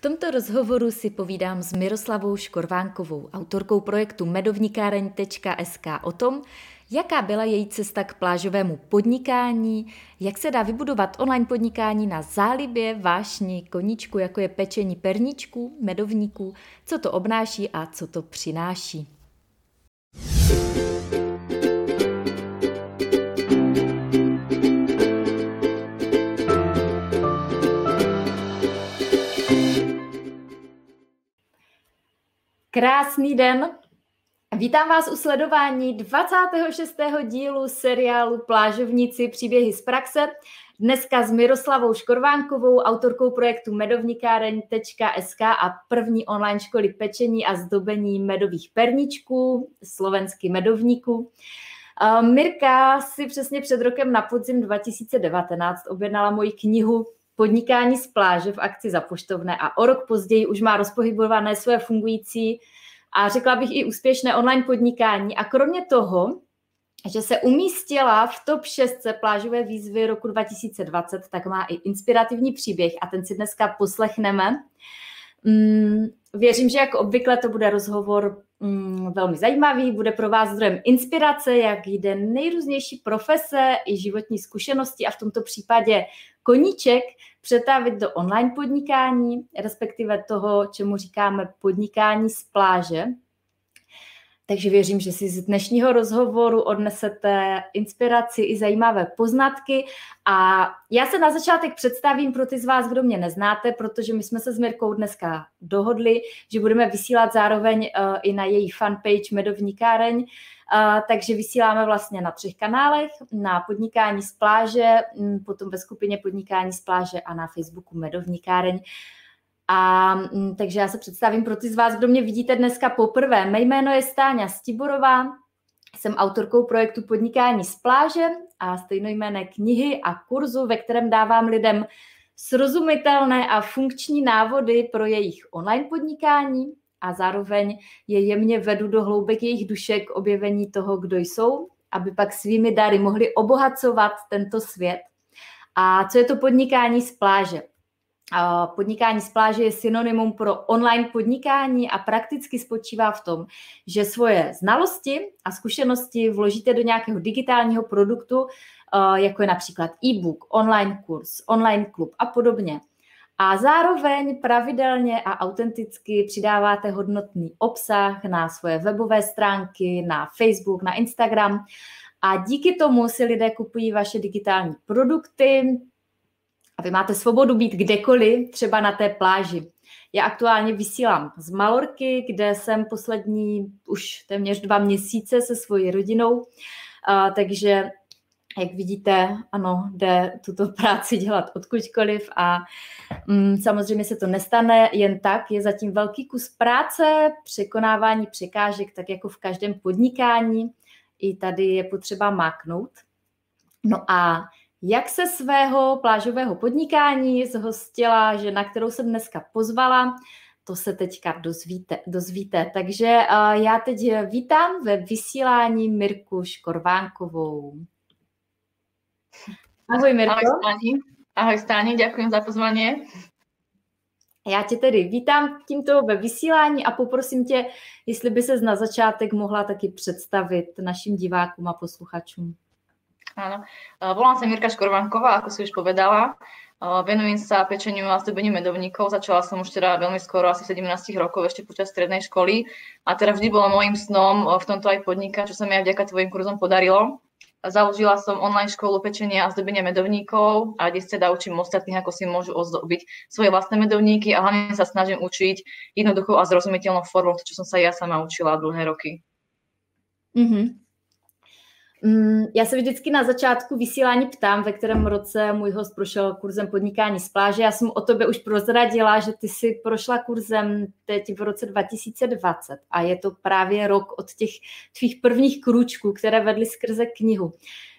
tomto rozhovoru si povídám s Miroslavou Škorvánkovou, autorkou projektu medovnikáreň.sk o tom, jaká byla její cesta k plážovému podnikání, jak se dá vybudovat online podnikání na zálibě, vášni, koníčku, jako je pečení perničků, medovníků, co to obnáší a co to přináší. Krásný den. Vítám vás u sledování 26. dílu seriálu Plážovníci příběhy z praxe. Dneska s Miroslavou Škorvánkovou, autorkou projektu medovnikáreň.sk a první online školy pečení a zdobení medových perničků, slovenský medovníků. Mirka si přesně před rokem na podzim 2019 objednala moji knihu podnikání z pláže v akci za poštovné a o rok později už má rozpohybované své fungující a řekla bych i úspěšné online podnikání. A kromě toho, že se umístila v top 6 plážové výzvy roku 2020, tak má i inspirativní příběh a ten si dneska poslechneme. Mm, věřím, že jako obvykle to bude rozhovor velmi zajímavý, bude pro vás zdrojem inspirace, jak jde nejrůznější profese i životní zkušenosti a v tomto případě koníček přetavit do online podnikání, respektive toho, čemu říkáme podnikání z pláže. Takže věřím, že si z dnešního rozhovoru odnesete inspiraci i zajímavé poznatky. A já se na začátek představím pro ty z vás, kdo mě neznáte, protože my jsme se s Mirkou dneska dohodli, že budeme vysílat zároveň uh, i na její fanpage Medovníkáreň, uh, takže vysíláme vlastně na třech kanálech, na podnikání z pláže, potom ve skupině podnikání z pláže a na Facebooku Medovníkáreň. A takže já se představím pro ty z vás, kdo mě vidíte dneska poprvé. Mé jméno je Stáňa Stiborová, jsem autorkou projektu Podnikání z pláže a stejnojmené knihy a kurzu, ve kterém dávám lidem srozumitelné a funkční návody pro jejich online podnikání a zároveň je jemně vedu do hloubek jejich duše k objevení toho, kdo jsou, aby pak svými dary mohli obohacovat tento svět. A co je to podnikání z pláže? Podnikání z pláže je synonymum pro online podnikání a prakticky spočívá v tom, že svoje znalosti a zkušenosti vložíte do nějakého digitálního produktu, jako je například e-book, online kurz, online klub a podobně. A zároveň pravidelně a autenticky přidáváte hodnotný obsah na svoje webové stránky, na Facebook, na Instagram. A díky tomu si lidé kupují vaše digitální produkty a vy máte svobodu být kdekoliv, třeba na té pláži. Já aktuálně vysílám z Malorky, kde jsem poslední už téměř dva měsíce se svojí rodinou, takže jak vidíte, ano, jde tuto práci dělat odkudkoliv a mm, samozřejmě se to nestane jen tak, je zatím velký kus práce, překonávání překážek, tak jako v každém podnikání, i tady je potřeba máknout. No a jak se svého plážového podnikání zhostila žena, kterou jsem dneska pozvala, to se teďka dozvíte. dozvíte. Takže uh, já teď vítám ve vysílání Mirku Škorvánkovou. Ahoj Mirko. Ahoj Stani. Ahoj Stani, ďakujem za pozvanie. Já tě tedy vítám tímto ve vysílání a poprosím tě, jestli by se na začátek mohla taky představit našim divákům a posluchačům. Áno, volám sa Mirka Škorvanková, ako si už povedala. Venujem sa pečeniu a zdobeniu medovníkov. Začala som už teda veľmi skoro, asi 17 rokov, ešte počas strednej školy. A teda vždy bolo môjim snom v tomto aj podnikať, čo sa mi aj vďaka tvojim kurzom podarilo. Založila som online školu pečenia a zdobenia medovníkov a sa dá učím ostatných, ako si môžu ozdobiť svoje vlastné medovníky a hlavne sa snažím učiť jednoduchou a zrozumiteľnou formou, to, čo som sa ja sama učila dlhé roky. Mm-hmm. Mm, já se vždycky na začátku vysílání ptám, ve kterém roce můj host prošel kurzem podnikání z pláže. Já jsem o tobě už prozradila, že ty si prošla kurzem teď v roce 2020 a je to právě rok od těch tvých prvních kručků, které vedly skrze knihu.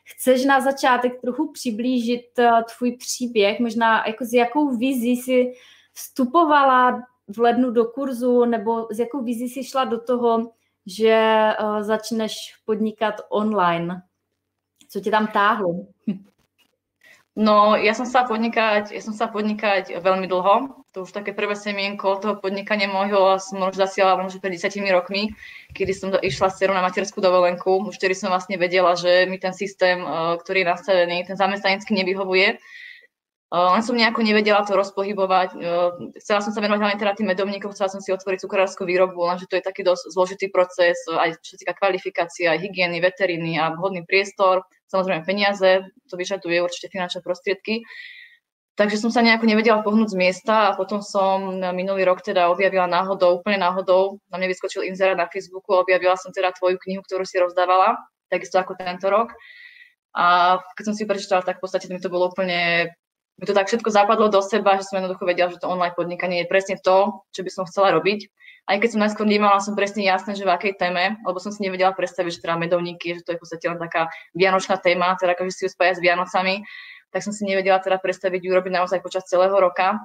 Chceš na začátek trochu přiblížit eh, tvůj příběh, možná jako s jakou vizí si vstupovala v lednu do kurzu, nebo s jakou vizí si šla do toho, že uh, začneš podnikat online. Co tě tam táhlo? No, ja som sa podnikať, ja som sa podnikať veľmi dlho. To už také prvé semienko toho podnikania môjho som už zasiala možno pred 10 rokmi, kedy som išla s cerou na materskú dovolenku. Už vtedy som vlastne vedela, že mi ten systém, eh, ktorý je nastavený, ten zamestnanecký nevyhovuje len som nejako nevedela to rozpohybovať. Chcela som sa venovať hlavne teda tým medovníkom, chcela som si otvoriť cukrárskú výrobu, lenže to je taký dosť zložitý proces, aj čo sa týka kvalifikácie, aj hygieny, veteriny a vhodný priestor, samozrejme peniaze, to vyžaduje určite finančné prostriedky. Takže som sa nejako nevedela pohnúť z miesta a potom som minulý rok teda objavila náhodou, úplne náhodou, na mňa vyskočil inzerát na Facebooku, objavila som teda tvoju knihu, ktorú si rozdávala, takisto ako tento rok. A keď som si prečítala, tak v podstate mi to bolo úplne mi to tak všetko zapadlo do seba, že som jednoducho vedela, že to online podnikanie je presne to, čo by som chcela robiť. Aj keď som najskôr nemala som presne jasné, že v akej téme, lebo som si nevedela predstaviť, že teda medovníky, že to je v podstate len taká vianočná téma, teda akože si ju spája s Vianocami, tak som si nevedela teda predstaviť ju robiť naozaj počas celého roka.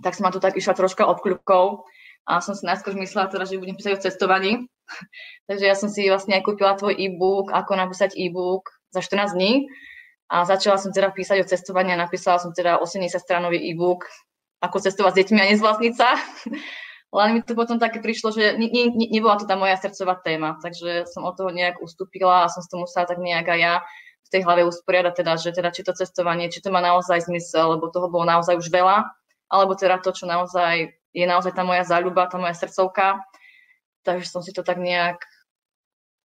Tak som ma tu tak išla troška obkľúbkou a som si najskôr myslela teda, že budem písať o cestovaní. Takže ja som si vlastne aj kúpila tvoj e-book, ako napísať e-book za 14 dní a začala som teda písať o cestovaní a napísala som teda 80-stranový e-book ako cestovať s deťmi a nezvlastniť. Len mi to potom také prišlo, že ne, ne, nebola to tá moja srdcová téma, takže som od toho nejak ustúpila a som to musela tak nejak aj ja v tej hlave usporiadať, teda, že teda či to cestovanie, či to má naozaj zmysel, lebo toho bolo naozaj už veľa, alebo teda to, čo naozaj je naozaj tá moja záľuba, tá moja srdcovka. Takže som si to tak nejak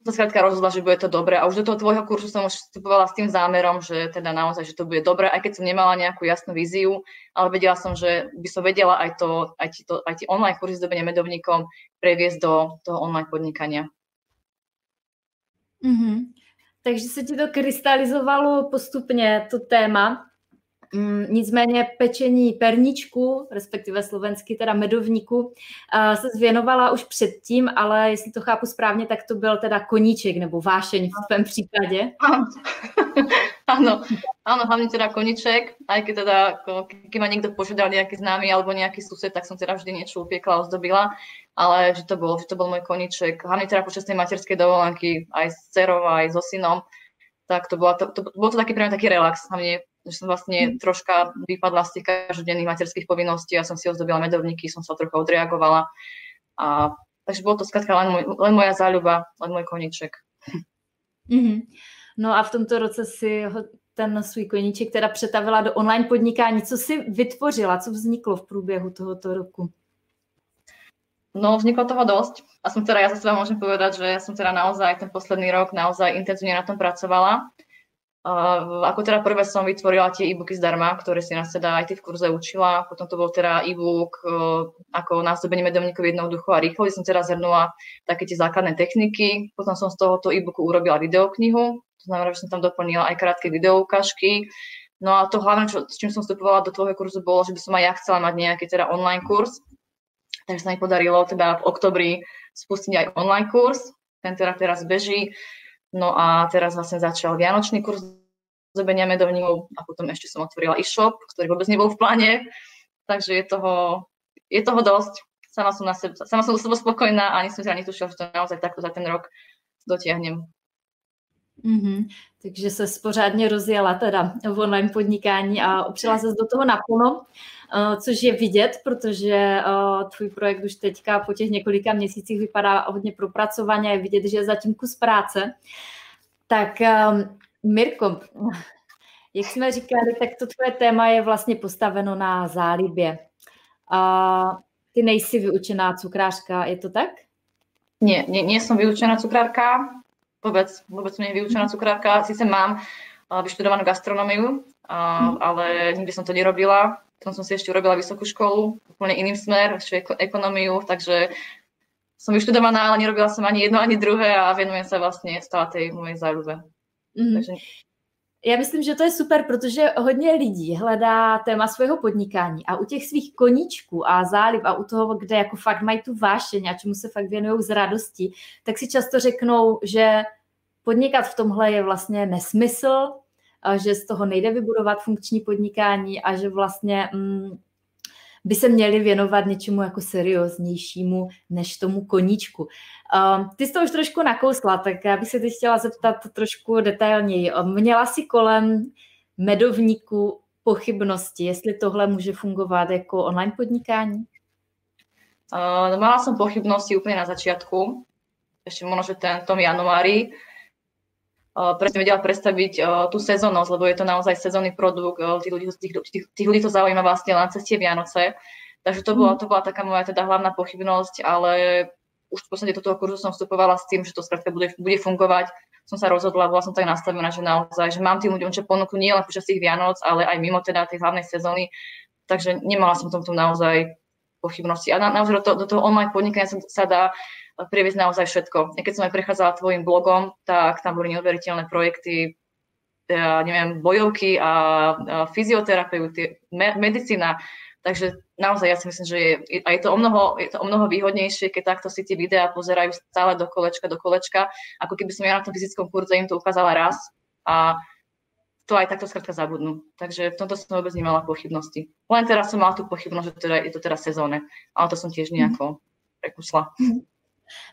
sa skrátka rozhodla, že bude to dobré. A už do toho tvojho kurzu som už vstupovala s tým zámerom, že teda naozaj, že to bude dobré, aj keď som nemala nejakú jasnú víziu, ale vedela som, že by som vedela aj, to, aj, to, aj tie online kurzy zdobenia medovníkom previesť do toho online podnikania. Mm-hmm. Takže se ti to krystalizovalo postupně, to téma. Mm, nicméně pečení perničku, respektive slovensky teda medovníku, se zvěnovala už předtím, ale jestli to chápu správně, tak to byl teda koníček nebo vášeň v tvém případě. Áno, áno, hlavne teda koníček, aj keď teda, keď ma niekto požiadal nejaký známy alebo nejaký sused, tak som teda vždy niečo upiekla, ozdobila, ale že to bol, že to bol môj koníček, hlavne teda počas tej materskej dovolenky, aj s cerou, aj so synom, tak to, bola, to, to, bol to taký pre mňa taký relax, hlavne že som vlastne mm. troška vypadla z tých každodenných materských povinností a som si ozdobila medovníky, som sa trochu odreagovala. A, takže bolo to skrátka len, môj, len moja záľuba, len môj koníček. Mm-hmm. No a v tomto roce si ho, ten svůj koníček teda přetavila do online podnikání. Co si vytvořila, co vzniklo v průběhu tohoto roku? No, vzniklo toho dosť. A som teda, ja za seba môžem povedať, že ja som teda naozaj ten posledný rok naozaj intenzívne na tom pracovala. Uh, ako teda prvé som vytvorila tie e-booky zdarma, ktoré si nás teda aj ty v kurze učila. Potom to bol teda e-book uh, ako násobenie medovníkov jednoducho a rýchlo, kde som teda zhrnula také tie základné techniky. Potom som z tohoto e-booku urobila videoknihu, to znamená, že som tam doplnila aj krátke videoukážky. No a to hlavne, čo, s čím som vstupovala do tvojho kurzu, bolo, že by som aj ja chcela mať nejaký teda online kurz. Takže sa mi podarilo teda v oktobri spustiť aj online kurz. Ten teda teraz beží. No a teraz vlastne začal vianočný kurz zobenia medovníkov a potom ešte som otvorila e-shop, ktorý vôbec nebol v pláne. Takže je toho, je toho dosť. Sama som, na sebe, sama som do seba spokojná a ani som si ani tušila, že to naozaj takto za ten rok dotiahnem. Mm-hmm. Takže se pořádně rozjela teda v online podnikání a opřela se do toho naplno, uh, což je vidět, protože uh, tvůj projekt už teďka po těch několika měsících vypadá hodně propracovaně, je vidět, že je zatím kus práce. Tak um, Mirko, jak jsme říkali, tak to tvoje téma je vlastně postaveno na zálibě. A ty nejsi vyučená cukrářka, je to tak? Nie, nie, nie som vyučená cukrárka, vôbec, vôbec som nie vyučená cukrárka. Sice mám vyštudovanú gastronómiu, mm. ale nikdy som to nerobila. Potom som si ešte urobila vysokú školu, úplne iným smer, ešte ekonómiu, takže som vyštudovaná, ale nerobila som ani jedno, ani druhé a venujem sa vlastne stále tej mojej záľube. Mm. Takže... Já myslím, že to je super, protože hodně lidí hledá téma svého podnikání a u těch svých koníčků a zálib a u toho, kde jako fakt mají tu vášeň a čemu se fakt věnují z radosti, tak si často řeknou, že podnikat v tomhle je vlastně nesmysl, že z toho nejde vybudovat funkční podnikání a že vlastně mm, by se měli věnovat něčemu jako serióznějšímu než tomu koníčku. Um, ty jsi to už trošku nakousla, tak já bych se teď chtěla zeptat trošku detailněji. Měla si kolem medovníků pochybnosti, jestli tohle může fungovat jako online podnikání? Uh, mala som pochybnosti úplne na začiatku, ešte možno, že ten, tom januári, presne vedela predstaviť uh, tú sezónnosť, lebo je to naozaj sezónny produkt, uh, tých, ľudí, tých, tých, tých ľudí to zaujíma vlastne len cez tie Vianoce, takže to bola, mhm. to bola taká moja teda hlavná pochybnosť, ale už v podstate do toho kurzu som vstupovala s tým, že to skrátka bude, bude fungovať. Som sa rozhodla, bola som tak nastavená, že naozaj, že mám tým ľuďom čo ponúknuť nie len počas tých Vianoc, ale aj mimo teda tej hlavnej sezóny. Takže nemala som tomto naozaj pochybnosti. A na, naozaj do, to, do toho online podnikania sa, sa dá prieviesť naozaj všetko. Ja keď som aj prechádzala tvojim blogom, tak tam boli neuveriteľné projekty, ja neviem, bojovky a, a fyzioterapeuty, me, medicína, Takže naozaj ja si myslím, že je, a je to, o mnoho, je to o mnoho výhodnejšie, keď takto si tie videá pozerajú stále do kolečka, do kolečka, ako keby som ja na tom fyzickom kurze im to ukázala raz a to aj takto skrátka zabudnú. Takže v tomto som vôbec nemala pochybnosti. Len teraz som mala tú pochybnosť, že teda, je to teraz sezóne, ale to som tiež nejako prekusla. Mm.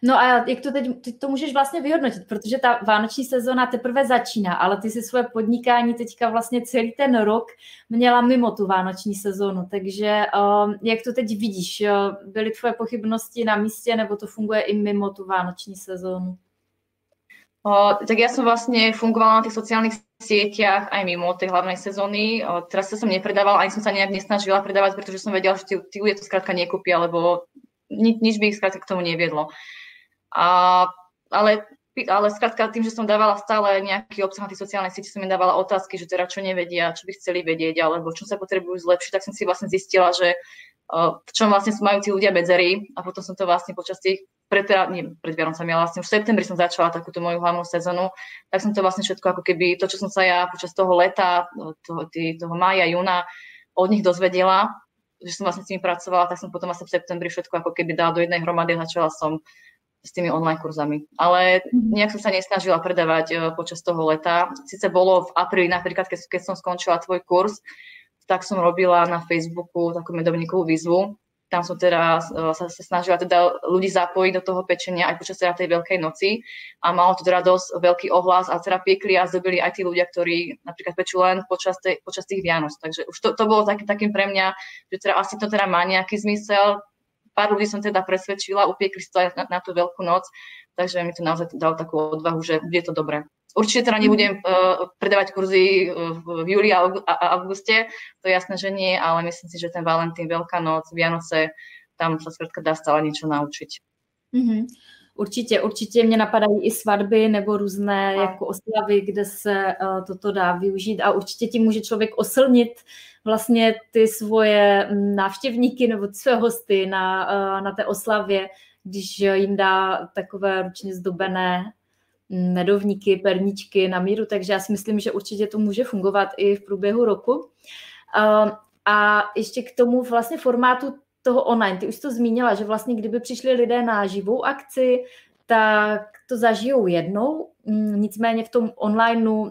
No a jak to teď, ty to můžeš vlastně vyhodnotit, protože ta vánoční sezóna teprve začíná, ale ty si svoje podnikání teďka vlastně celý ten rok měla mimo tu vánoční sezónu, takže um, jak to teď vidíš? Byly tvoje pochybnosti na místě, nebo to funguje i mimo tu vánoční sezónu? O, tak ja som vlastne fungovala na tých sociálnych sieťach aj mimo tej hlavnej sezóny. O, teraz sa som nepredávala, ani som sa nejak nesnažila predávať, pretože som vedela, že tí, tí ľudia to skrátka nekúpia, lebo ni, nič by ich skrátka k tomu neviedlo. A, ale ale skrátka tým, že som dávala stále nejaký obsah na tých sociálnych sieti, som im dávala otázky, že teda čo nevedia, čo by chceli vedieť, alebo čo sa potrebujú zlepšiť, tak som si vlastne zistila, že uh, v čom vlastne majú tí ľudia medzery a potom som to vlastne počas tých pred, nie, pred Vianocami, ale vlastne už v septembri som začala takúto moju hlavnú sezónu, tak som to vlastne všetko ako keby, to, čo som sa ja počas toho leta, toho, tý, toho mája, júna od nich dozvedela, že som vlastne s nimi pracovala, tak som potom vlastne v septembri všetko ako keby dala do jednej hromady a začala som s tými online kurzami. Ale mhm. nejak som sa nesnažila predávať uh, počas toho leta. Sice bolo v apríli napríklad, keď, keď som skončila tvoj kurz, tak som robila na Facebooku takú medovníkovú výzvu. Tam som teda uh, sa, sa snažila teda ľudí zapojiť do toho pečenia aj počas teda tej Veľkej noci a malo to teda dosť veľký ohlas a teda piekli a zdobili aj tí ľudia, ktorí napríklad pečú len počas, tej, počas tých Vianoc. Takže už to, to bolo taký, takým pre mňa, že teda asi to teda má nejaký zmysel, pár ľudí som teda presvedčila, upiekli si to aj na, na tú veľkú noc, takže mi to naozaj dalo takú odvahu, že je to dobré. Určite teda nebudem uh, predávať kurzy v, v júli a, auguste, to je jasné, že nie, ale myslím si, že ten Valentín, Veľká noc, Vianoce, tam sa skrátka dá stále niečo naučiť. Mm-hmm. Určitě, určitě mě napadají i svatby nebo různé jako oslavy, kde se uh, toto dá využít a určitě tím může člověk oslnit vlastně ty svoje mm, návštěvníky nebo své hosty na, uh, na té oslavě, když jim dá takové ručně zdobené medovníky, perničky na míru, takže já si myslím, že určitě to může fungovat i v průběhu roku. Uh, a ještě k tomu vlastně formátu toho online. Ty už to zmínila, že vlastně kdyby přišli lidé na živou akci, tak to zažijou jednou, mm, nicméně v tom onlineu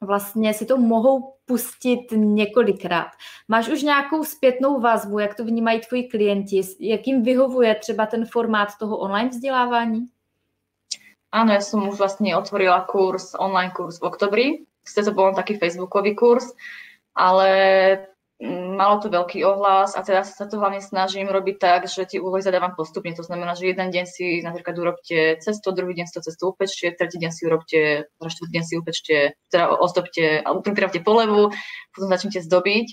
vlastně si to mohou pustit několikrát. Máš už nějakou zpětnou vazbu, jak to vnímají tvoji klienti, jakým vyhovuje třeba ten formát toho online vzdělávání? Áno, ja som už vlastne otvorila kurz, online kurz v oktobri. Sice to bol taký facebookový kurz, ale malo to veľký ohlas a teda sa to hlavne snažím robiť tak, že tie úlohy zadávam postupne. To znamená, že jeden deň si napríklad urobte cesto, druhý deň si to cesto upečte, tretí deň si urobte, teda štvrtý deň si upečte, teda ozdobte, pripravte polevu, potom začnete zdobiť.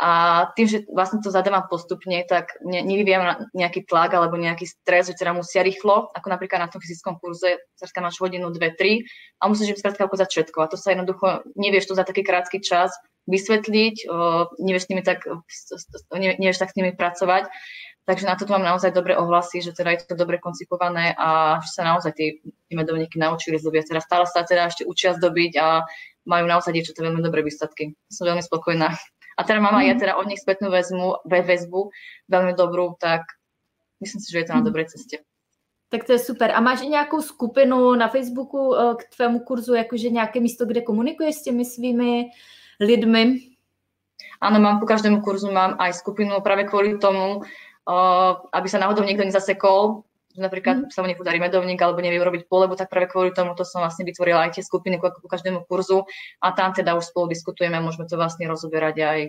A tým, že vlastne to zadávam postupne, tak ne, nevyvíjam nejaký tlak alebo nejaký stres, že teda musia rýchlo, ako napríklad na tom fyzickom kurze, skrátka máš hodinu, dve, tri a musíš im skrátka ukázať všetko. A to sa jednoducho, nevieš to za taký krátky čas, vysvetliť, nevieš, s nimi tak, nevieš tak s nimi pracovať. Takže na toto mám naozaj dobré ohlasy, že teda je to dobre koncipované a že sa naozaj tí medovníky naučili zdobiť. Teda stále sa teda ešte učia zdobiť a majú naozaj dievčatá veľmi dobré výsledky. Som veľmi spokojná. A teda mám aj ja mhm. teda od nich spätnú väzbu, väzbu veľmi dobrú, tak myslím si, že je to na mhm. dobrej ceste. Tak to je super. A máš i nějakou skupinu na Facebooku e, k tvému kurzu, jakože nějaké místo, kde komunikuješ s těmi svými lidmi? Áno, mám ku každému kurzu mám aj skupinu práve kvôli tomu, uh, aby sa náhodou niekto nezasekol, napríklad mm. sa mu nepodarí medovník alebo nevie urobiť polebu, tak práve kvôli tomu to som vlastne vytvorila aj tie skupiny ku, ku každému kurzu a tam teda už spolu diskutujeme, môžeme to vlastne rozoberať aj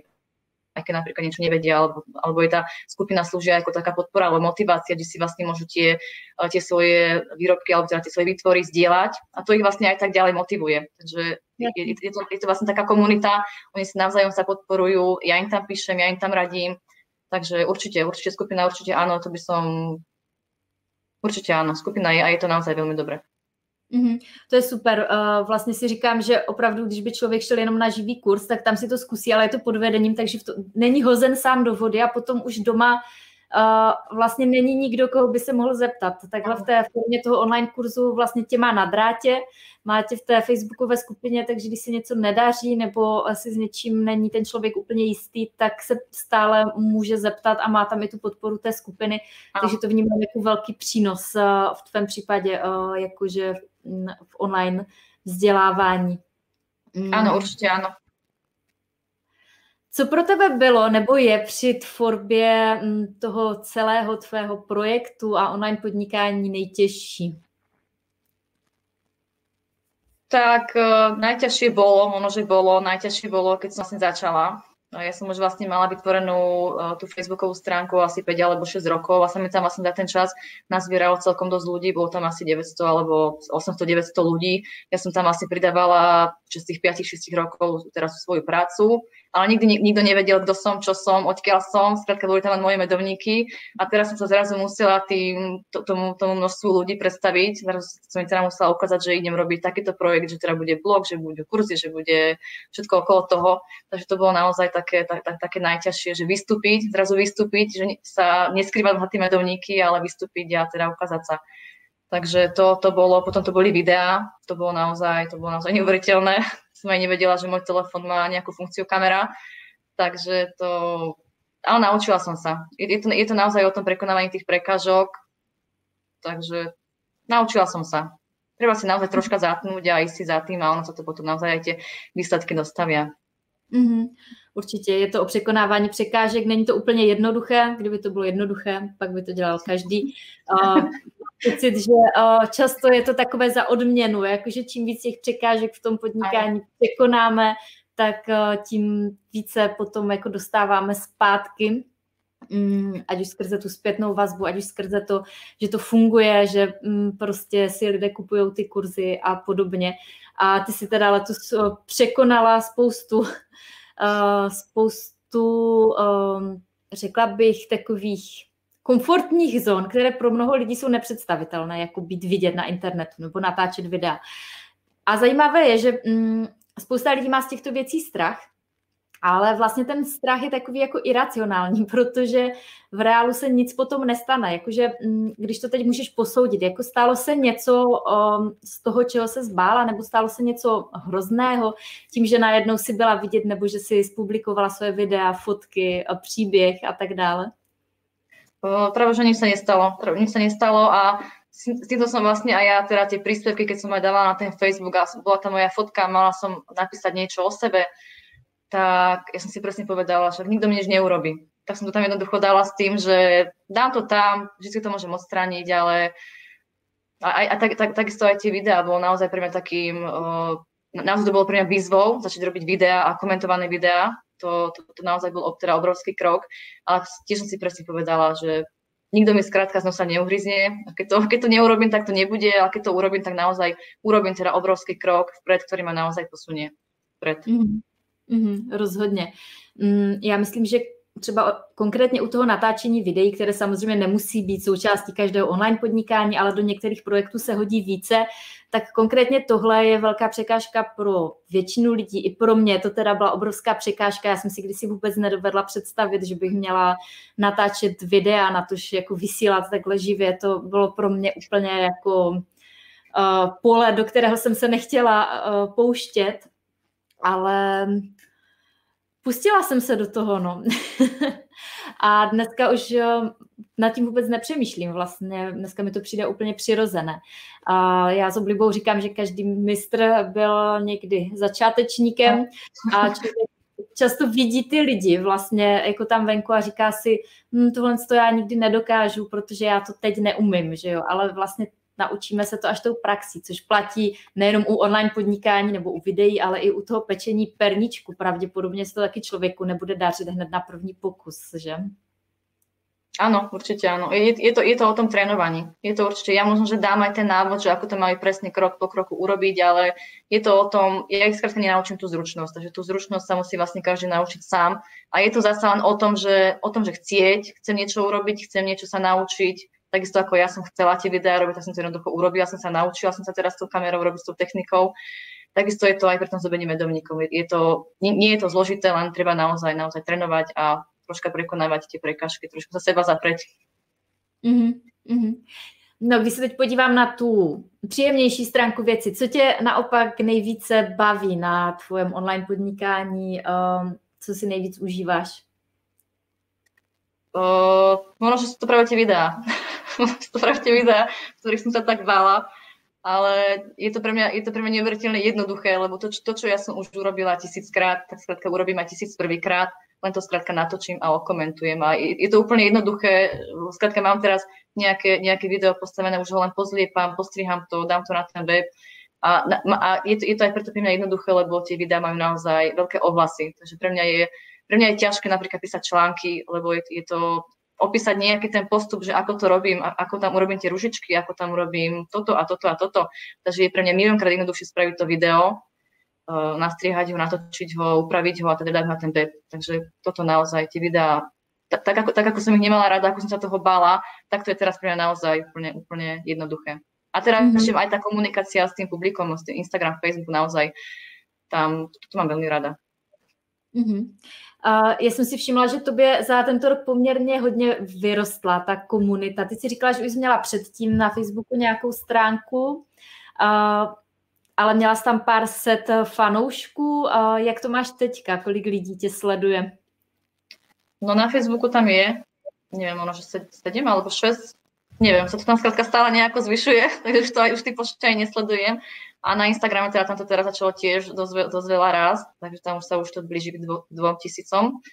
aj keď napríklad niečo nevedia, alebo, alebo je tá skupina slúžia ako taká podpora alebo motivácia, kde si vlastne môžu tie, eh, tie svoje výrobky alebo teda tie svoje výtvory zdieľať a to ich vlastne aj tak ďalej motivuje. Takže je, je, to, je to vlastne taká komunita, oni si navzájom sa podporujú, ja im tam píšem, ja im tam radím, takže určite, určite skupina, určite áno, to by som, určite áno, skupina je a je to naozaj veľmi dobré. Mm-hmm. To je super. Uh, vlastně si říkám, že opravdu, když by člověk šel jenom na živý kurz, tak tam si to zkusí, ale je to pod vedením, takže to, není hozen sám do vody a potom už doma uh, vlastně není nikdo, koho by se mohl zeptat. Takhle v té formě toho online kurzu vlastně tě má na drátě, má tě v té facebookové skupině, takže když se něco nedaří nebo asi s něčím není ten člověk úplně jistý, tak se stále může zeptat a má tam i tu podporu té skupiny, takže to vnímám jako velký přínos uh, v tvém případě, uh, jakože v online vzdělávání. Ano, určitě ano. Co pro tebe bylo nebo je při tvorbě toho celého tvého projektu a online podnikání nejtěžší? Tak uh, najťažšie bolo, možno, že bolo, najťažšie bolo, keď som vlastne začala. No, ja som už vlastne mala vytvorenú uh, tú Facebookovú stránku asi 5 alebo 6 rokov a sa mi tam vlastne za ten čas nazbieralo celkom dosť ľudí, bolo tam asi 900 alebo 800-900 ľudí. Ja som tam asi pridávala z tých 5-6 rokov teraz svoju prácu ale nikdy nikto nevedel, kto som, čo som, odkiaľ som, skrátka boli tam len moje medovníky. A teraz som sa zrazu musela tým, to, tomu, tomu množstvu ľudí predstaviť, zrazu som mi teda musela ukázať, že idem robiť takýto projekt, že teda bude blog, že budú kurzy, že bude všetko okolo toho, takže to bolo naozaj také, tak, tak, také najťažšie, že vystúpiť, zrazu vystúpiť, že sa neskrývať na tie medovníky, ale vystúpiť a teda ukázať sa. Takže to, to bolo, potom to boli videá, to bolo naozaj, to bolo naozaj neuveriteľné som aj nevedela, že môj telefón má nejakú funkciu kamera, takže to, ale naučila som sa. Je, to, je to naozaj o tom prekonávaní tých prekážok, takže naučila som sa. Treba si naozaj troška zatnúť a ísť si za tým a ono sa to potom naozaj aj tie výsledky dostavia. Mm-hmm. Určitě je to o překonávání překážek, není to úplně jednoduché, kdyby to bylo jednoduché, pak by to dělal každý. Uh, pocit, že uh, často je to takové za odměnu, jakože čím víc těch překážek v tom podnikání překonáme, tak uh, tím více potom jako dostáváme zpátky, ať už skrze tu zpětnou vazbu, ať už skrze to, že to funguje, že um, prostě si lidé kupují ty kurzy a podobně. A ty si teda letos překonala spoustu, uh, spoustu, um, řekla bych, takových komfortních zón, které pro mnoho lidí jsou nepředstavitelné, jako být vidět na internetu nebo natáčet videa. A zajímavé je, že mm, spousta lidí má z těchto věcí strach, ale vlastně ten strach je takový jako iracionální, protože v reálu se nic potom nestane. Jakože, mm, když to teď můžeš posoudit, jako stálo se něco um, z toho, čeho se zbála, nebo stálo se něco hrozného, tím, že najednou si byla vidět, nebo že si zpublikovala svoje videa, fotky, příběh a tak dále? Práve, že nič sa nestalo. Nič sa nestalo a s týmto som vlastne aj ja, teda tie príspevky, keď som aj dávala na ten Facebook a bola tam moja fotka, mala som napísať niečo o sebe, tak ja som si presne povedala, že nikto mi nič neurobi. Tak som to tam jednoducho dala s tým, že dám to tam, vždy to môžem odstrániť, ale a, a, a tak, tak, takisto aj tie videá bolo naozaj pre mňa takým, uh, naozaj to bolo pre mňa výzvou začať robiť videá a komentované videá, to, to, to naozaj bol teda obrovský krok, ale tiež som si presne povedala, že nikto mi skrátka z nosa neuhryzne. A keď to, keď to neurobím, tak to nebude, ale keď to urobím, tak naozaj urobím teda obrovský krok vpred, ktorý ma naozaj posunie vpred. Mm-hmm. Mm-hmm, rozhodně. Mm, já myslím, že třeba konkrétně u toho natáčení videí, které samozřejmě nemusí být součástí každého online podnikání, ale do některých projektů se hodí více, tak konkrétně tohle je velká překážka pro většinu lidí. I pro mě to teda byla obrovská překážka. Já jsem si kdysi vůbec nedovedla představit, že bych měla natáčet videa na to, že jako vysílat takhle živě. To bylo pro mě úplně jako uh, pole, do kterého jsem se nechtěla uh, pouštět, ale pustila jsem se do toho, no. a dneska už eh, nad tím vůbec nepřemýšlím vlastně, dneska mi to přijde úplně přirozené. A já s oblibou říkám, že každý mistr byl někdy začátečníkem a často vidí ty lidi vlastně jako tam venku a říká si, hm, tohle to já nikdy nedokážu, protože já to teď neumím, že jo, ale vlastně naučíme se to až tou praxí, což platí nejenom u online podnikání nebo u videí, ale i u toho pečení perničku. Pravděpodobně se to taky člověku nebude dařit hned na první pokus, že? Áno, určite áno. Je, je, to, je to o tom trénovaní. Je to určite, ja možno, že dám aj ten návod, že ako to majú presne krok po kroku urobiť, ale je to o tom, ja ich skrátka nenaučím tú zručnosť, takže tú zručnosť sa musí vlastne každý naučiť sám. A je to zase len o tom, že, o tom, že chcieť, chcem niečo urobiť, chcem niečo sa naučiť, takisto ako ja som chcela tie videá robiť, tak som to jednoducho urobila, som sa naučila, som sa teraz s tou kamerou robiť s tou technikou. Takisto je to aj pri tom zobení medovníkov. Je to, nie, nie je to zložité, len treba naozaj, naozaj trénovať a troška prekonávať tie prekažky, trošku za seba zapreť. Mm-hmm. Mm-hmm. No, když se teď podívám na tu příjemnější stránku věci, co tě naopak nejvíce baví na tvojem online podnikání, um, co si nejvíc užíváš? Uh, možno, že sú to práve tie videá. sú to práve tie videá, ktorých som sa tak bála, ale je to pre mňa, je to pre mňa neuveriteľne jednoduché, lebo to, to, čo ja som už urobila tisíckrát, tak skrátka urobím aj tisíc prvýkrát len to skrátka natočím a okomentujem. A je, je to úplne jednoduché. Skrátka mám teraz nejaké, nejaké video postavené, už ho len pozliepam, postriham to, dám to na ten web. A, a je, to, je to aj preto pre mňa jednoduché, lebo tie videá majú naozaj veľké ohlasy. Takže pre mňa je, pre mňa je ťažké napríklad písať články, lebo je, je to opísať nejaký ten postup, že ako to robím, ako tam urobím tie ružičky, ako tam urobím toto a toto a toto. Takže je pre mňa miliónkrát jednoduchšie spraviť to video, uh, nastriehať ho, natočiť ho, upraviť ho a teda dať na ten web. Takže toto naozaj, tie videá, tak, tak, ako, tak ako som ich nemala rada, ako som sa toho bála, tak to je teraz pre mňa naozaj úplne, úplne jednoduché. A teraz mm-hmm. aj tá komunikácia s tým publikom, s tým Instagram, Facebook, naozaj, tam, to mám veľmi rada. Mm-hmm. Uh, já jsem si všimla, že tobě za tento rok poměrně hodně vyrostla ta komunita. Ty si říkala, že už měla předtím na Facebooku nějakou stránku. Uh, ale měla jsi tam pár set fanoušků. Jak to máš teďka? Kolik lidí tě sleduje? No na Facebooku tam je, neviem, ono, že 7 alebo 6, neviem, sa to tam skrátka stále nejako zvyšuje, takže už to už ty počty aj nesledujem. A na Instagrame teda tam to teraz začalo tiež dosť, dosť veľa raz, takže tam už sa už to blíži k dvo, dvom tisícom.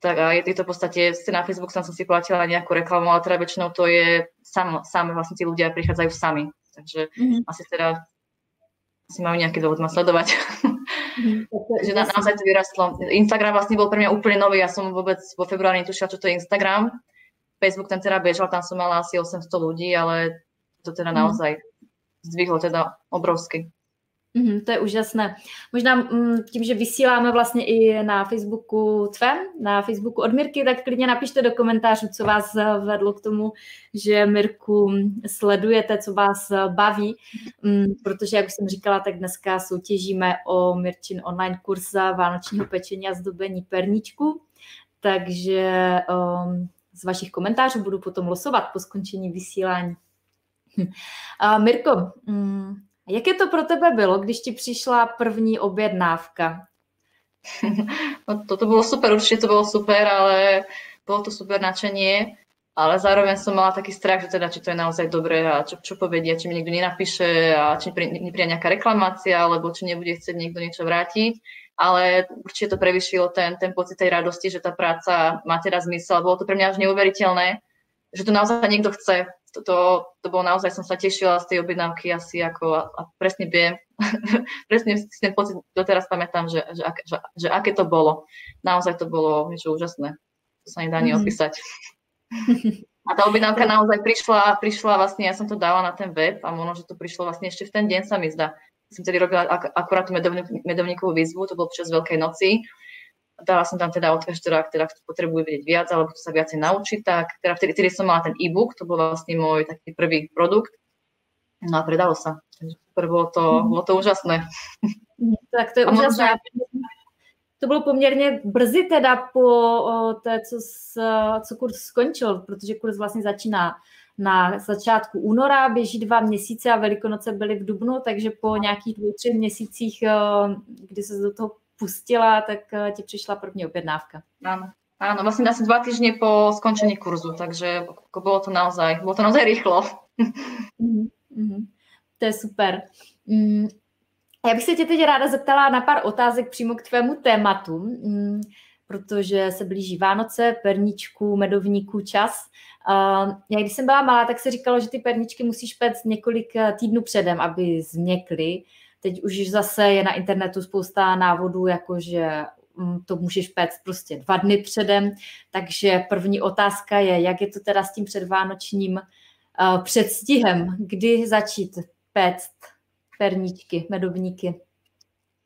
Tak a je, je to v podstate, na Facebook som si platila nejakú reklamu, ale teda väčšinou to je sam, sami vlastne tí ľudia prichádzajú sami. Takže mm-hmm. asi teda si majú nejaký dôvod ma sledovať. Mm, Takže na, naozaj to vyrastlo. Instagram vlastne bol pre mňa úplne nový, ja som vôbec vo februári netušila, čo to je Instagram. Facebook ten teda bežal, tam som mala asi 800 ľudí, ale to teda mm. naozaj zdvihlo teda obrovsky. Mm, to je úžasné. Možná mm, tím, že vysíláme vlastně i na Facebooku tvém, na Facebooku od Mirky, tak klidně napište do komentářů, co vás vedlo k tomu, že Mirku sledujete, co vás baví, mm, protože, jak už jsem říkala, tak dneska soutěžíme o Mirčin online kurz za vánočního pečení a zdobení perníčku, takže um, z vašich komentářů budu potom losovat po skončení vysílání. Hm. Mirko, um, Jaké to pro tebe bylo, když ti přišla první objednávka? No, toto bolo super, určite to bolo super, ale bolo to super načenie, ale zároveň som mala taký strach, že teda, či to je naozaj dobré a čo, čo povedia, či mi niekto nenapíše a či nepríde nejaká reklamácia, alebo či nebude chcieť niekto niečo vrátiť. Ale určite to prevyšilo ten, ten pocit tej radosti, že tá práca má teraz zmysel. Bolo to pre mňa až neuveriteľné, že to naozaj niekto chce to, to, to bolo naozaj, som sa tešila z tej objednávky asi ako a, a presne viem, presne si ten pocit doteraz pamätám, že, že, že, že aké to bolo. Naozaj to bolo niečo úžasné. To sa nedá ani mm-hmm. opísať. A tá objednávka naozaj prišla, prišla vlastne, ja som to dala na ten web a možno, že to prišlo vlastne ešte v ten deň sa mi zdá. Som tedy robila ak- akurát tú medovníkovú výzvu, to bolo počas Veľkej noci dala som tam teda odkaz, teda, teda kto potrebuje vedieť viac, alebo sa viacej naučiť, tak teda vtedy, vtedy som mala ten e-book, to bol vlastne môj taký prvý produkt, no a predalo sa. Takže bolo to, mm. bolo to úžasné. Tak to je úžasné. To bylo poměrně brzy teda po té, co, s, co kurz skončil, protože kurz vlastně začíná na začátku února, běží dva měsíce a Velikonoce byly v Dubnu, takže po nějakých dvou, třech měsících, kdy se do toho pustila, tak eh, ti přišla první objednávka. Áno. Áno, vlastne asi dva týždne po skončení kurzu, takže bolo to naozaj, bolo to naozaj rýchlo. Mm-hmm. To je super. Mm. Já bych se tě teď ráda zeptala na pár otázek přímo k tvému tématu, mm, protože se blíží Vánoce, perničku, medovníků čas. Já když jsem byla malá, tak se říkalo, že ty perničky musíš pect několik eh, týdnů předem, aby změkly. Teď už zase je na internetu spousta návodů, jakože mm, to můžeš péct prostě dva dny předem. Takže první otázka je, jak je to teda s tím předvánočním uh, předstihem, kdy začít péct perničky, medovníky?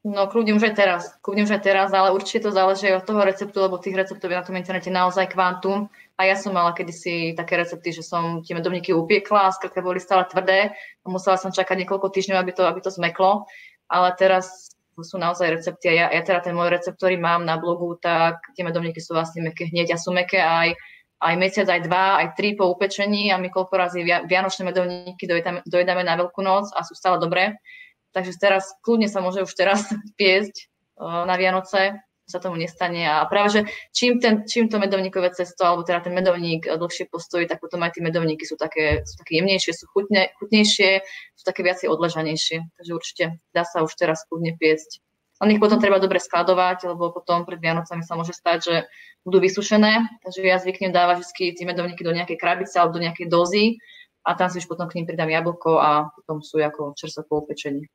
No kľudne už aj teraz, kľudne už aj teraz, ale určite to záleží od toho receptu, lebo tých receptov je na tom internete naozaj kvantum. A ja som mala kedysi také recepty, že som tie medovníky upiekla a skrátka boli stále tvrdé a musela som čakať niekoľko týždňov, aby to, aby to zmeklo. Ale teraz sú naozaj recepty a ja, ja teda ten môj recept, ktorý mám na blogu, tak tie medovníky sú vlastne meké hneď a sú meké aj, aj mesiac, aj dva, aj tri po upečení a my koľko razy vianočné medovníky dojedáme, dojedáme na Veľkú noc a sú stále dobré. Takže teraz kľudne sa môže už teraz piesť na Vianoce, sa tomu nestane. A práve, že čím, ten, čím to medovníkové cesto, alebo teda ten medovník dlhšie postojí, tak potom aj tie medovníky sú také, sú také jemnejšie, sú chutne, chutnejšie, sú také viacej odležanejšie. Takže určite dá sa už teraz kľudne piesť. Len ich potom treba dobre skladovať, lebo potom pred Vianocami sa môže stať, že budú vysušené. Takže ja zvyknem dávať vždy tie medovníky do nejakej krabice alebo do nejakej dozy a tam si už potom k ním pridám jablko a potom sú ako čerstvo po upečení.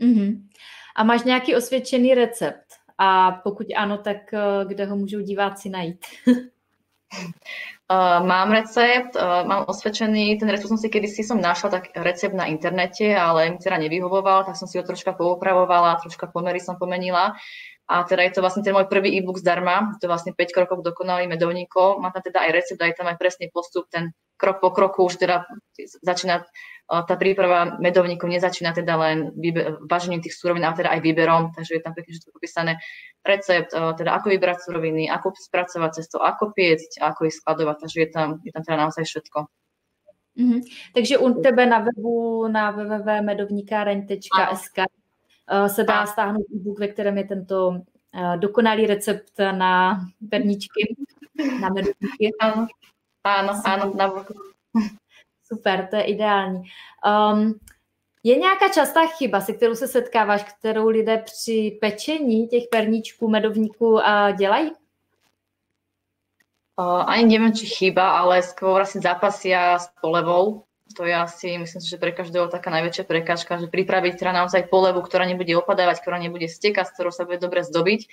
Mm-hmm. A máš nějaký osvědčený recept? A pokud ano, tak eh, kde ho můžou diváci najít? Uh, mám recept, uh, mám osvedčený, ten recept som si kedysi som našla tak recept na internete, ale mi teda nevyhovoval, tak som si ho troška poupravovala, troška pomery som pomenila. A teda je to vlastne ten môj prvý e-book zdarma, to je vlastne 5 krokov dokonalých medovníkov. Má tam teda aj recept, aj tam aj presný postup, ten krok po kroku už teda začína tá príprava medovníkov nezačína teda len vážením tých surovín, ale teda aj výberom, takže je tam pekne všetko popísané recept, teda ako vybrať suroviny, ako spracovať cesto, ako piecť, ako ich skladovať, takže je tam, je tam teda naozaj všetko. Mm-hmm. Takže u tebe na webu na www.medovníkáreň.sk se dá stáhnout e-book, ve kterém je tento dokonalý recept na perničky, na medovníky. Áno, áno, áno, na Super, to je ideální. Um, je nějaká častá chyba, se kterou se setkáváš, kterou lidé při pečení těch perníčků, medovníků uh, dělají? Uh, ani neviem, či chyba, ale skôr asi zápasia s polevou. To je asi, myslím si, že pre každého taká najväčšia prekážka, že pripraviť teda naozaj polevu, ktorá nebude opadávať, ktorá nebude stekať, s ktorou sa bude dobre zdobiť.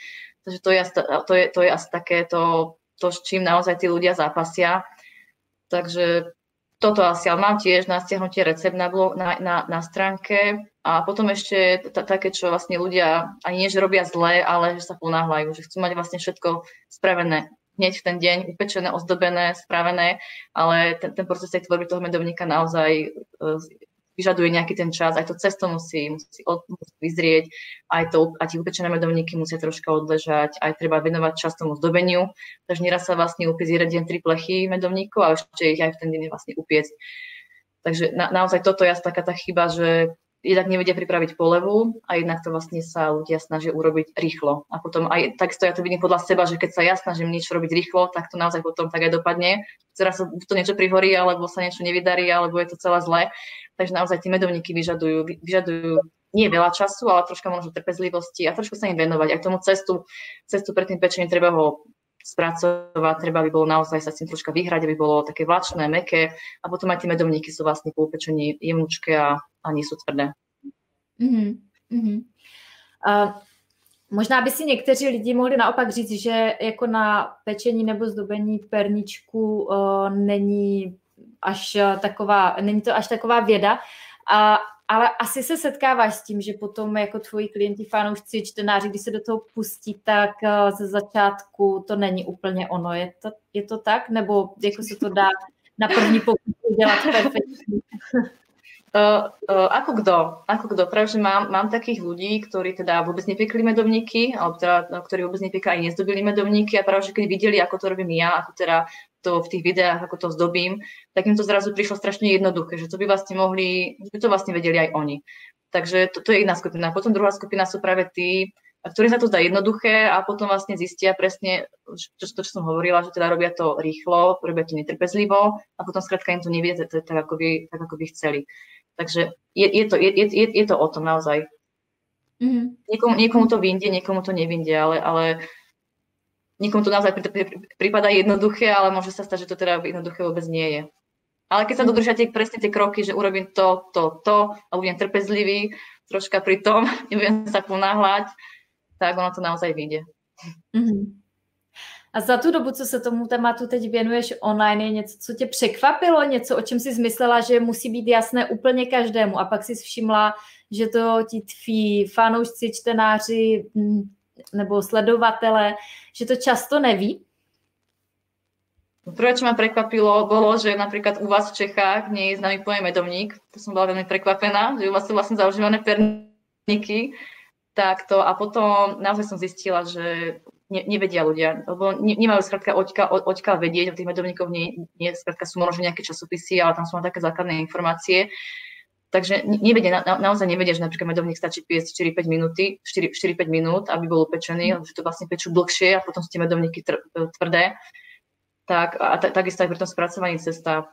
Takže to je, to je, to je asi také to, to, s čím naozaj tí ľudia zápasia. Takže toto asi, ale mám tiež na stiahnutie recept na, blog, na, na, na stránke a potom ešte také, čo vlastne ľudia ani nie, že robia zle, ale že sa ponáhľajú, že chcú mať vlastne všetko spravené hneď v ten deň, upečené, ozdobené, spravené, ale ten, ten proces tej tvorby toho medovníka naozaj uh, vyžaduje nejaký ten čas, aj to cesto musí, musí, od, musí vyzrieť, aj, to, aj tie upečené medovníky musia troška odležať, aj treba venovať čas tomu zdobeniu, takže nieraz sa vlastne upiec jeden deň tri plechy medovníkov a ešte ich aj v ten deň vlastne upiecť. Takže na, naozaj toto je taká tá chyba, že jednak nevedia pripraviť polevu a jednak to vlastne sa ľudia snažia urobiť rýchlo. A potom aj takisto ja to vidím podľa seba, že keď sa ja snažím niečo robiť rýchlo, tak to naozaj potom tak aj dopadne. Teraz sa to niečo prihorí, alebo sa niečo nevydarí, alebo je to celé zle. Takže naozaj tie medovníky vyžadujú, vyžadujú nie veľa času, ale troška možno trpezlivosti a trošku sa im venovať. Aj tomu cestu, cestu pred tým pečením treba ho spracovať, treba by bolo naozaj sa s tým troška vyhrať, aby bolo také vlačné, meké a potom aj tie medovníky sú vlastne po upečení jemúčke a, a nie sú tvrdé. Mm-hmm. Uh, možná by si někteří lidi mohli naopak říct, že jako na pečení nebo zdobení perničku uh, není až taková, není to až taková věda, a, ale asi se setkáváš s tím, že potom jako tvoji klienti, fanoušci, čtenáři, když se do toho pustí, tak eh, ze začátku to není úplně ono. Je to, je to tak? Nebo jako se to dá na první pokus udělat perfektně? Uh, uh, ako kto? Ako kto? Práve, mám, mám takých ľudí, ktorí teda vôbec nepekli medovníky, alebo teda, ktorí vôbec nepekli aj nezdobili medovníky a práve, že keď videli, ako to robím ja, ako teda to v tých videách, ako to zdobím, tak im to zrazu prišlo strašne jednoduché, že to by vlastne mohli, že by to vlastne vedeli aj oni. Takže to, to je jedna skupina. Potom druhá skupina sú práve tí, ktorí sa to zdá jednoduché a potom vlastne zistia presne, čo, to, čo som hovorila, že teda robia to rýchlo, robia to netrpezlivo a potom skrátka im to nevie tak, ako by, tak, ako by chceli. Takže je, je, to, je, je, je to o tom naozaj. Mm-hmm. Niekomu, niekomu to vyjde, niekomu to nevyjde, ale, ale niekomu to naozaj prípada jednoduché, ale môže sa stať, že to teda jednoduché vôbec nie je. Ale keď sa mhm. dodržia tie, presne tie kroky, že urobím to, to, to a budem trpezlivý troška pri tom, nebudem sa ponáhľať, tak ono to naozaj vyjde. Mm-hmm. A za tu dobu, co se tomu tématu teď věnuješ online, je něco, co tě překvapilo, něco, o čem jsi zmyslela, že musí být jasné úplně každému a pak si všimla, že to ti tví fanoušci, čtenáři hm, nebo sledovatele, že to často neví? Prvé, čo ma prekvapilo, bolo, že napríklad u vás v Čechách nie je známy pojem medovník. To som bola veľmi prekvapená, že u vás sú vlastne zaužívané perníky. Takto. A potom naozaj som zistila, že ne, nevedia ľudia, lebo ne, nemajú skrátka oďka, oďka vedieť, o tých medovníkov nie, nie skrátka sú možno nejaké časopisy, ale tam sú také základné informácie. Takže nevedia, na, naozaj nevedia, že napríklad medovník stačí piesť 4-5 minúty, 4-5 minút, aby bol upečený, že to vlastne pečú dlhšie a potom sú tie medovníky tvrdé. Tak, a t- takisto aj pri tom spracovaní cesta.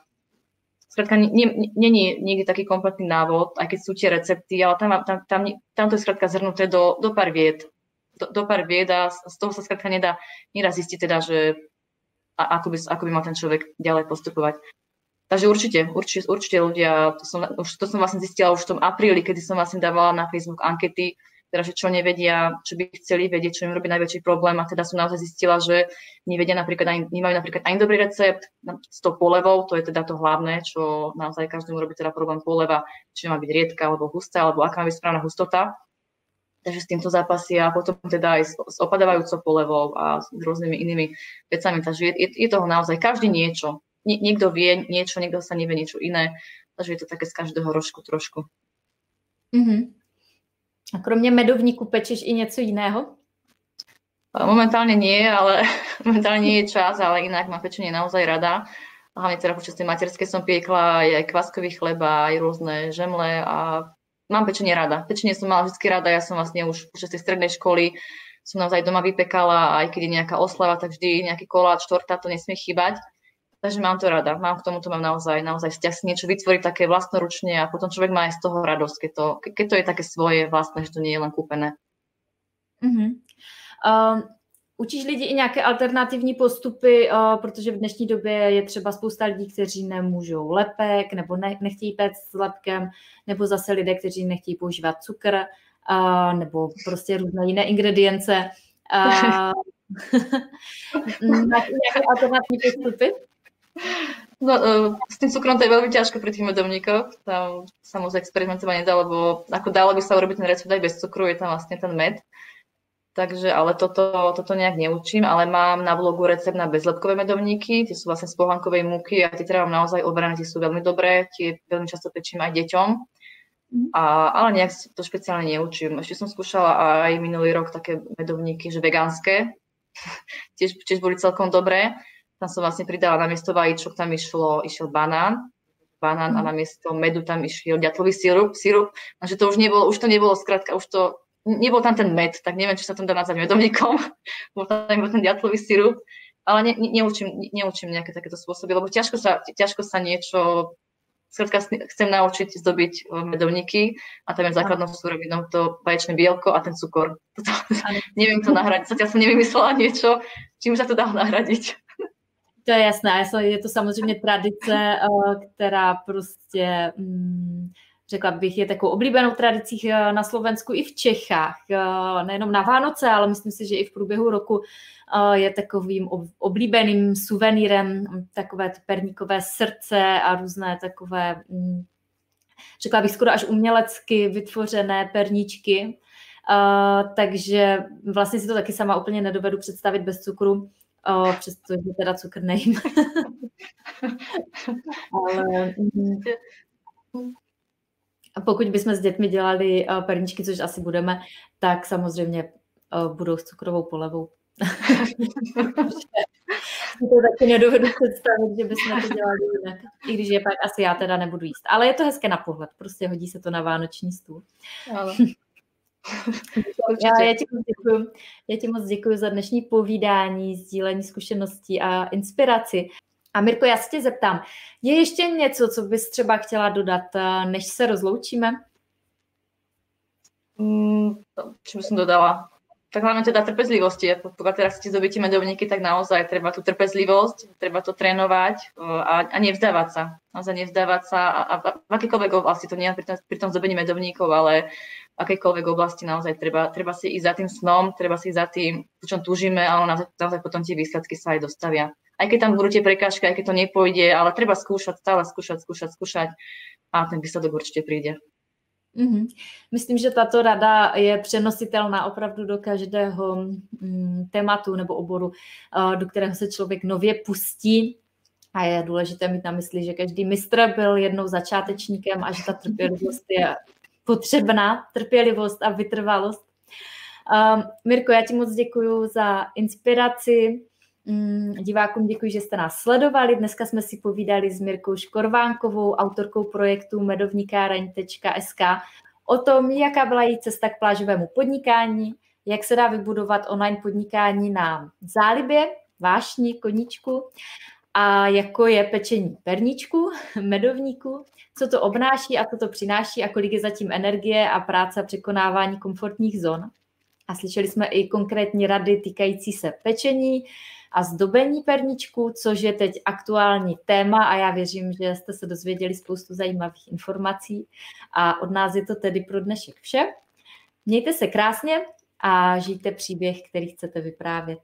Skrátka, není niekde taký kompletný návod, aj keď sú tie recepty, ale tam, tam, tam, tam to je skrátka zhrnuté do, do pár vied do, do pár vied a z toho sa skrátka nedá, nedá zistiť teda, že a, ako, by, ako by mal ten človek ďalej postupovať. Takže určite, určite, určite ľudia, to som, už, to som vlastne zistila už v tom apríli, kedy som vlastne dávala na Facebook ankety, teda, že čo nevedia, čo by chceli vedieť, čo im robí najväčší problém a teda som naozaj zistila, že nevedia napríklad ani, nemajú napríklad ani dobrý recept s tou polevou, to je teda to hlavné, čo naozaj každému robí teda problém poleva, či má byť riedka alebo hustá, alebo aká má byť správna hustota takže s týmto zápasia a potom teda aj s, opadávajúcou polevou a s rôznymi inými vecami. Takže je, je, je toho naozaj každý niečo. Nie, niekto vie niečo, niekto sa nevie niečo iné. Takže je to také z každého rožku trošku. Mm-hmm. A kromě medovníku pečeš i něco jiného? Momentálne nie, ale momentálne nie je čas, ale inak mám pečenie naozaj rada. Hlavne teda počas tej materskej som piekla aj kvaskový chleba, aj rôzne žemle a mám pečenie rada. Pečenie som mala vždy rada, ja som vlastne už počas tej strednej školy som naozaj doma vypekala, aj keď je nejaká oslava, tak vždy nejaký koláč, torta, to nesmie chýbať. Takže mám to rada. Mám k tomu, to mám naozaj, naozaj vzťah si niečo vytvoriť také vlastnoručne a potom človek má aj z toho radosť, keď to, keď to je také svoje vlastné, že to nie je len kúpené. Mm-hmm. Um, Učíš lidi i nějaké alternativní postupy, uh, protože v dnešní době je třeba spousta lidí, kteří nemůžou lepek nebo ne, nechtějí péct s lepkem, nebo zase lidé, kteří nechtějí používat cukr, uh, nebo prostě různé jiné ingredience. Uh, nějaké alternativní postupy? No, uh, s tým cukrom to je veľmi ťažko pri tých medovníkoch. Tam sa moc experimentovať nedá, lebo ako dalo by sa urobiť ten recept aj bez cukru, je tam vlastne ten med. Takže, ale toto, toto nejak neučím, ale mám na blogu recept na bezlepkové medovníky, tie sú vlastne z pohlankovej múky a tie teda mám naozaj overené, tie sú veľmi dobré, tie veľmi často pečím aj deťom. Mhm. A, ale nejak to špeciálne neučím. Ešte som skúšala aj minulý rok také medovníky, že vegánske. tiež, tiež boli celkom dobré. Tam som vlastne pridala na miesto vajíčok, tam išlo, išiel banán, banán a mhm. na miesto medu tam išiel ďatlový sirup, sirup. Takže to už nebolo, už to nebolo skrátka, už to nebol tam ten med, tak neviem, či sa tam dá nazvať medovníkom, bol tam iba ten ďatlový sirup, ale ne, ne, neučím, neučím nejaké takéto spôsoby, lebo ťažko sa, ťažko sa niečo, skrátka chcem naučiť zdobiť e, medovníky a tam je základnou súrovinou to vaječné bielko a ten cukor. Toto, neviem to nahradiť, zatiaľ som nevymyslela niečo, čím sa to dá nahradiť. To je jasné, je to samozřejmě tradice, e, která prostě mm, řekla bych, je takovou oblíbenou tradicí eh, na Slovensku i v Čechách. Eh, nejenom na Vánoce, ale myslím si, že i v průběhu roku eh, je takovým oblíbeným suvenýrem takové perníkové srdce a různé takové, mm, řekla bych skoro až umělecky vytvořené perníčky. takže vlastně si to taky sama úplně nedovedu představit bez cukru, přestože teda cukr nejím. ale, mm, pokud bychom s dětmi dělali perničky, což asi budeme, tak samozřejmě budou s cukrovou polevou. to taky nedovedu představit, že bychom to dělali jinak. I když je pak asi já teda nebudu jíst. Ale je to hezké na pohled, prostě hodí se to na vánoční stůl. Ale. já, já, ti moc děkuji. já ti moc děkuji za dnešní povídání, sdílení zkušeností a inspiraci. A Mirko, já se tě zeptám, je ještě něco, co bys třeba chtěla dodat, eh, než se rozloučíme? Mm, čo by som dodala? Tak hlavne teda trpezlivosti. Pokiaľ teraz chcete zdobiť tie medovníky, tak naozaj treba tú trpezlivosť, treba to trénovať a, a nevzdávať sa. Naozaj nevzdávať sa a, a v akékoľvek oblasti, to nie pri tom, pri tom zdobení medovníkov, ale v akejkoľvek oblasti naozaj treba, treba si ísť za tým snom, treba si ísť za tým, po čom túžime, ale naozaj, naozaj potom tie výsledky sa aj dostavia. Aj keď tam budú tie prekážky, aj keď to nepôjde, ale treba skúšať, stále skúšať, skúšať, skúšať a ten výsledok určite príde. Mm-hmm. Myslím, že tato rada je přenositelná opravdu do každého mm, tématu nebo oboru, uh, do kterého se člověk nově pustí. A je důležité mít na mysli, že každý mistr byl jednou začátečníkem a že ta trpělivost je potřebná, trpělivost a vytrvalost. Um, Mirko, já ti moc děkuji za inspiraci, divákům děkuji, že jste nás sledovali. Dneska jsme si povídali s Mirkou Škorvánkovou, autorkou projektu medovnikáreň.sk o tom, jaká byla její cesta k plážovému podnikání, jak se dá vybudovat online podnikání na zálibě, vášni, koníčku a jako je pečení perníčku, medovníku, co to obnáší a co to přináší a kolik je zatím energie a práce a překonávání komfortních zón. A slyšeli jsme i konkrétní rady týkající se pečení, a zdobení perničku, což je teď aktuální téma a já věřím, že jste se dozvěděli spoustu zajímavých informací a od nás je to tedy pro dnešek vše. Mějte se krásně a žijte příběh, který chcete vyprávět.